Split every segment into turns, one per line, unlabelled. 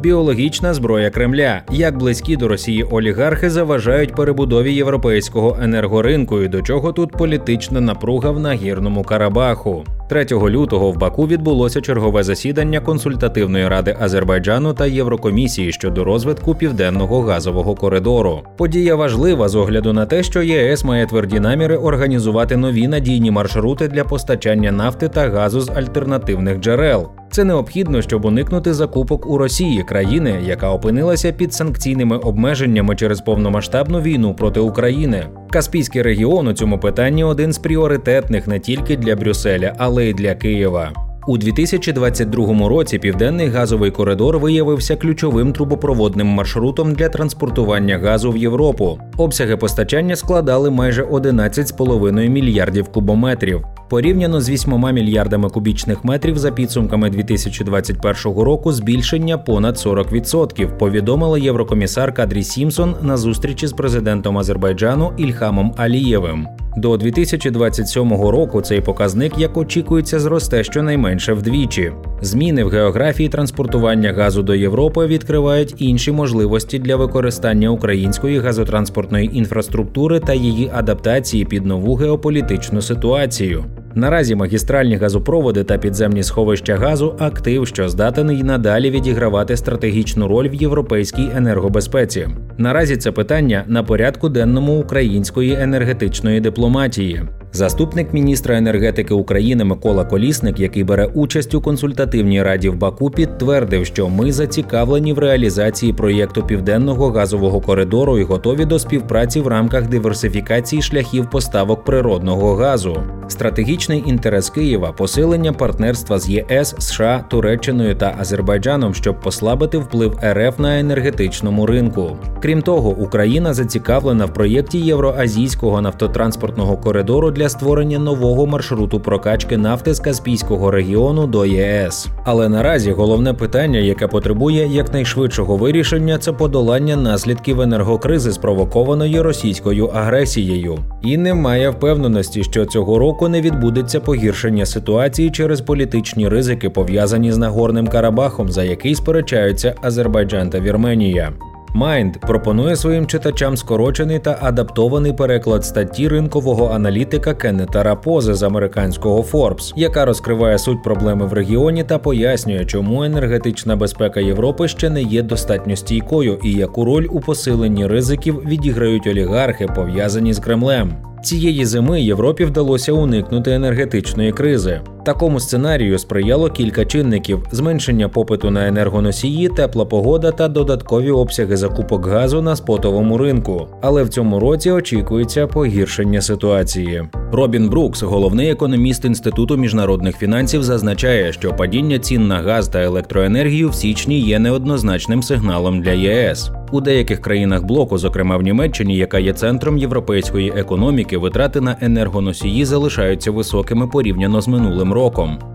біологічна зброя Кремля, як близькі до Росії олігархи заважають перебудові європейського енергоринку, і до чого тут політична напруга в нагірному Карабаху. 3 лютого в Баку відбулося чергове засідання консультативної ради Азербайджану та Єврокомісії щодо розвитку південного газового коридору. Подія важлива з огляду на те, що ЄС має тверді наміри організувати нові надійні маршрути для постачання нафти та газу з альтернативних джерел. Це необхідно, щоб уникнути закупок у Росії, країни, яка опинилася під санкційними обмеженнями через повномасштабну війну проти України. Каспійський регіон у цьому питанні один з пріоритетних не тільки для Брюсселя, але й для Києва. У 2022 році південний газовий коридор виявився ключовим трубопроводним маршрутом для транспортування газу в Європу. Обсяги постачання складали майже 11,5 мільярдів кубометрів. Порівняно з 8 мільярдами кубічних метрів за підсумками 2021 року збільшення понад 40%, повідомила єврокомісар Кадрі Сімсон на зустрічі з президентом Азербайджану Ільхамом Алієвим. До 2027 року цей показник, як очікується, зросте щонайменше вдвічі. Зміни в географії транспортування газу до Європи відкривають інші можливості для використання української газотранспортної інфраструктури та її адаптації під нову геополітичну ситуацію. Наразі магістральні газопроводи та підземні сховища газу актив, що здатен надалі відігравати стратегічну роль в європейській енергобезпеці. Наразі це питання на порядку денному української енергетичної дипломатії. Заступник міністра енергетики України Микола Колісник, який бере участь у консультативній раді в Баку, підтвердив, що ми зацікавлені в реалізації проєкту південного газового коридору і готові до співпраці в рамках диверсифікації шляхів поставок природного газу. Стратегічний інтерес Києва посилення партнерства з ЄС, США, Туреччиною та Азербайджаном, щоб послабити вплив РФ на енергетичному ринку. Крім того, Україна зацікавлена в проєкті євроазійського нафтотранспортного коридору для створення нового маршруту прокачки нафти з Каспійського регіону до ЄС. Але наразі головне питання, яке потребує якнайшвидшого вирішення, це подолання наслідків енергокризи, спровокованої російською агресією. І немає впевненості, що цього року не відбудеться погіршення ситуації через політичні ризики, пов'язані з Нагорним Карабахом, за який сперечаються Азербайджан та Вірменія. Mind пропонує своїм читачам скорочений та адаптований переклад статті ринкового аналітика Кеннета Рапози з американського Forbes, яка розкриває суть проблеми в регіоні та пояснює, чому енергетична безпека Європи ще не є достатньо стійкою і яку роль у посиленні ризиків відіграють олігархи, пов'язані з Кремлем. Цієї зими Європі вдалося уникнути енергетичної кризи. Такому сценарію сприяло кілька чинників: зменшення попиту на енергоносії, тепла погода та додаткові обсяги закупок газу на спотовому ринку. Але в цьому році очікується погіршення ситуації. Робін Брукс, головний економіст інституту міжнародних фінансів, зазначає, що падіння цін на газ та електроенергію в січні є неоднозначним сигналом для ЄС. У деяких країнах блоку, зокрема в Німеччині, яка є центром європейської економіки, витрати на енергоносії залишаються високими порівняно з минулим роком.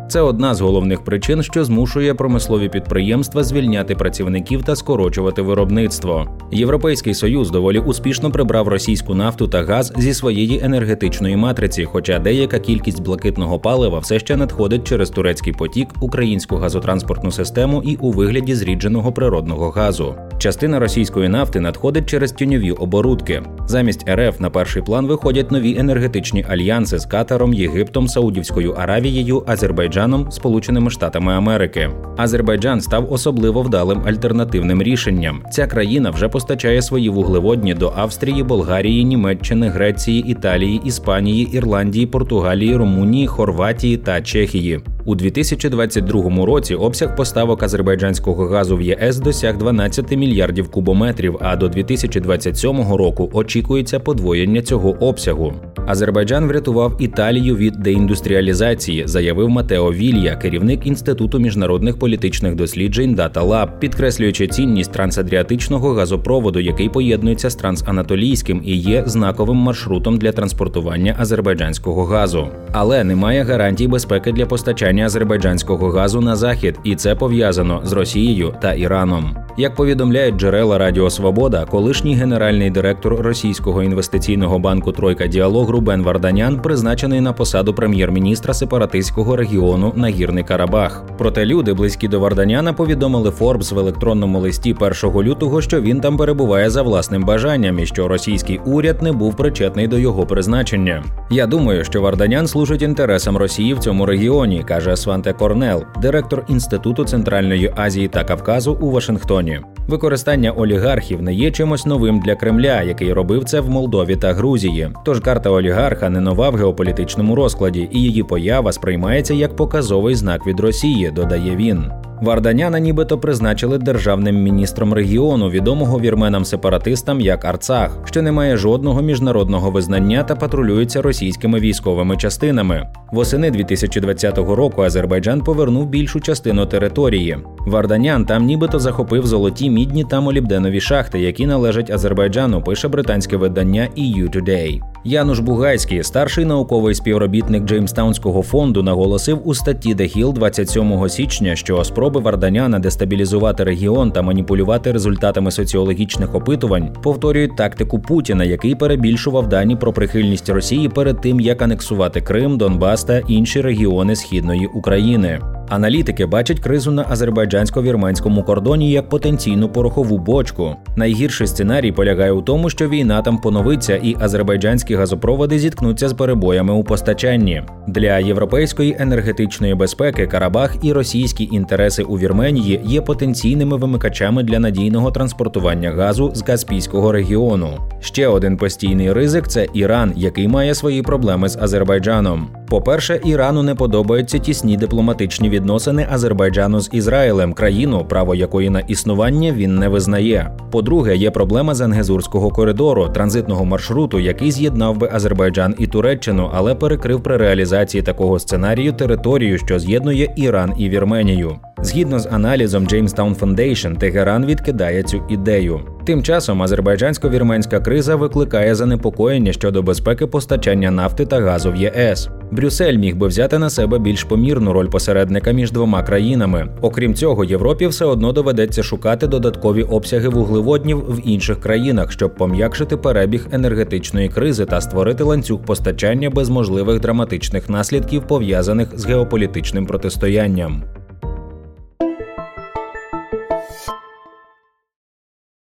Це одна з головних причин, що змушує промислові підприємства звільняти працівників та скорочувати виробництво. Європейський союз доволі успішно прибрав російську нафту та газ зі своєї енергетичної матриці, хоча деяка кількість блакитного палива все ще надходить через турецький потік, українську газотранспортну систему і у вигляді зрідженого природного газу. Частина російської нафти надходить через тіньові оборудки. Замість РФ на перший план виходять нові енергетичні альянси з Катаром, Єгиптом, Саудівською Аравією, Азербайджаном, Сполученими Штатами Америки. Азербайджан став особливо вдалим альтернативним рішенням. Ця країна вже постачає свої вуглеводні до Австрії, Болгарії, Німеччини, Греції, Італії, Іспанії, Ірландії, Португалії, Румунії, Хорватії та Чехії. У 2022 році обсяг поставок азербайджанського газу в ЄС досяг 12 мільярдів кубометрів. А до 2027 року очікується подвоєння цього обсягу. Азербайджан врятував Італію від деіндустріалізації, заявив Матео Вілья, керівник інституту міжнародних політичних досліджень Data Lab, підкреслюючи цінність трансадріатичного газопроводу, який поєднується з трансанатолійським і є знаковим маршрутом для транспортування азербайджанського газу. Але немає гарантій безпеки для постачання азербайджанського газу на захід, і це пов'язано з Росією та Іраном. Як повідомляють джерела Радіо Свобода, колишній генеральний директор російського інвестиційного банку Тройка Діалог Рубен Варданян призначений на посаду прем'єр-міністра сепаратистського регіону Нагірний Карабах. Проте люди, близькі до Варданяна, повідомили Форбс в електронному листі 1 лютого, що він там перебуває за власним бажанням і що російський уряд не був причетний до його призначення. Я думаю, що Варданян служить інтересам Росії в цьому регіоні, каже Сванте Корнел, директор інституту Центральної Азії та Кавказу у Вашингтоні. Використання олігархів не є чимось новим для Кремля, який робив це в Молдові та Грузії. Тож карта олігарха не нова в геополітичному розкладі, і її поява сприймається як показовий знак від Росії, додає він. Варданяна нібито призначили державним міністром регіону, відомого вірменам-сепаратистам як Арцах, що не має жодного міжнародного визнання та патрулюється російськими військовими частинами. Восени 2020 року Азербайджан повернув більшу частину території. Варданян там нібито захопив золоті мідні та молібденові шахти, які належать Азербайджану. Пише британське видання EU Today. Януш Бугайський, старший науковий співробітник Джеймстаунського фонду, наголосив у статті The Hill 27 січня, що спроби Варданяна дестабілізувати регіон та маніпулювати результатами соціологічних опитувань повторюють тактику Путіна, який перебільшував дані про прихильність Росії перед тим, як анексувати Крим, Донбас та інші регіони східної України. Аналітики бачать кризу на азербайджансько-вірменському кордоні як потенційну порохову бочку. Найгірший сценарій полягає у тому, що війна там поновиться, і азербайджанські газопроводи зіткнуться з перебоями у постачанні. Для європейської енергетичної безпеки Карабах і російські інтереси у Вірменії є потенційними вимикачами для надійного транспортування газу з Каспійського регіону. Ще один постійний ризик це Іран, який має свої проблеми з Азербайджаном. По-перше, Ірану не подобаються тісні дипломатичні відносини Азербайджану з Ізраїлем, країну, право якої на існування він не визнає. По-друге, є проблема з Ангезурського коридору, транзитного маршруту, який з'єднав би Азербайджан і Туреччину, але перекрив при реалізації такого сценарію територію, що з'єднує Іран і Вірменію. Згідно з аналізом Jamestown Foundation, Тегеран відкидає цю ідею. Тим часом азербайджансько-вірменська криза викликає занепокоєння щодо безпеки постачання нафти та газу в ЄС. Брюссель міг би взяти на себе більш помірну роль посередника між двома країнами. Окрім цього, Європі все одно доведеться шукати додаткові обсяги вуглеводнів в інших країнах, щоб пом'якшити перебіг енергетичної кризи та створити ланцюг постачання без можливих драматичних наслідків пов'язаних з геополітичним протистоянням.